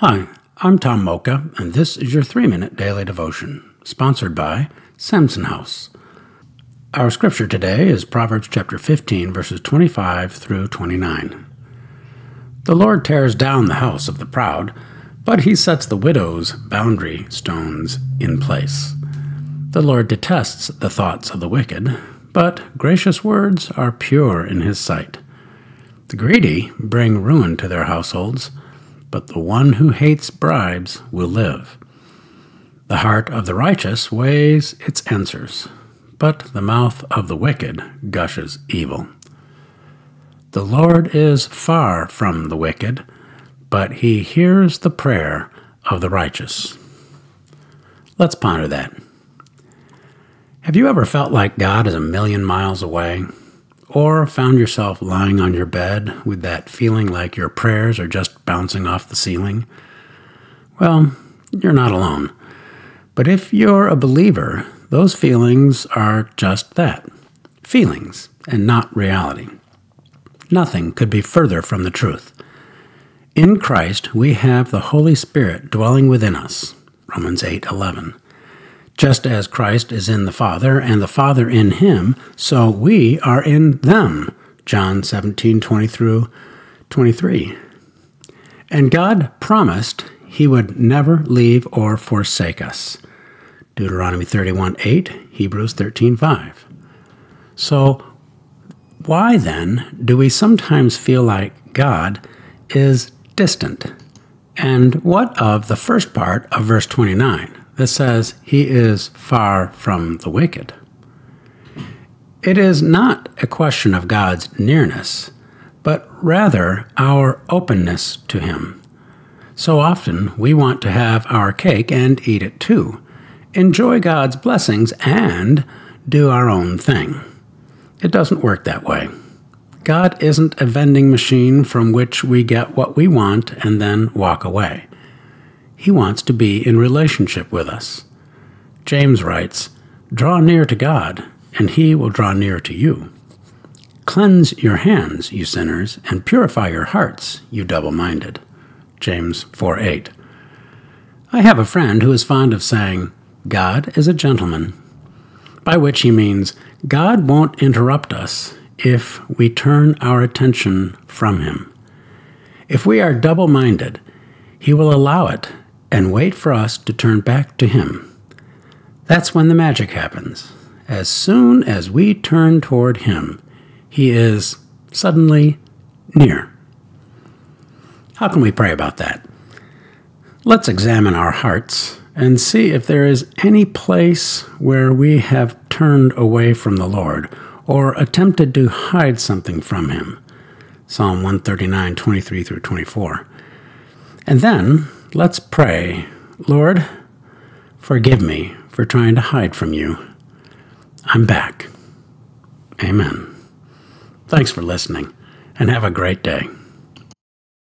Hi, I'm Tom Mocha, and this is your three minute daily devotion, sponsored by Samson House. Our scripture today is Proverbs chapter 15, verses 25 through 29. The Lord tears down the house of the proud, but he sets the widow's boundary stones in place. The Lord detests the thoughts of the wicked, but gracious words are pure in his sight. The greedy bring ruin to their households but the one who hates bribes will live. The heart of the righteous weighs its answers, but the mouth of the wicked gushes evil. The Lord is far from the wicked, but he hears the prayer of the righteous. Let's ponder that. Have you ever felt like God is a million miles away? Or found yourself lying on your bed with that feeling like your prayers are just bouncing off the ceiling, well, you're not alone. But if you're a believer, those feelings are just that feelings and not reality. Nothing could be further from the truth. In Christ, we have the Holy Spirit dwelling within us. Romans 8:11 just as Christ is in the Father and the Father in him, so we are in them. John 17, 20 through 23. And God promised he would never leave or forsake us. Deuteronomy 31, 8, Hebrews 13, 5. So, why then do we sometimes feel like God is distant? And what of the first part of verse 29? That says he is far from the wicked. It is not a question of God's nearness, but rather our openness to him. So often we want to have our cake and eat it too, enjoy God's blessings and do our own thing. It doesn't work that way. God isn't a vending machine from which we get what we want and then walk away. He wants to be in relationship with us. James writes, Draw near to God, and he will draw near to you. Cleanse your hands, you sinners, and purify your hearts, you double minded. James 4 8. I have a friend who is fond of saying, God is a gentleman, by which he means God won't interrupt us if we turn our attention from him. If we are double minded, he will allow it and wait for us to turn back to Him. That's when the magic happens. As soon as we turn toward Him, He is suddenly near. How can we pray about that? Let's examine our hearts and see if there is any place where we have turned away from the Lord or attempted to hide something from Him. Psalm 139, 23 through 24. And then Let's pray. Lord, forgive me for trying to hide from you. I'm back. Amen. Thanks for listening, and have a great day.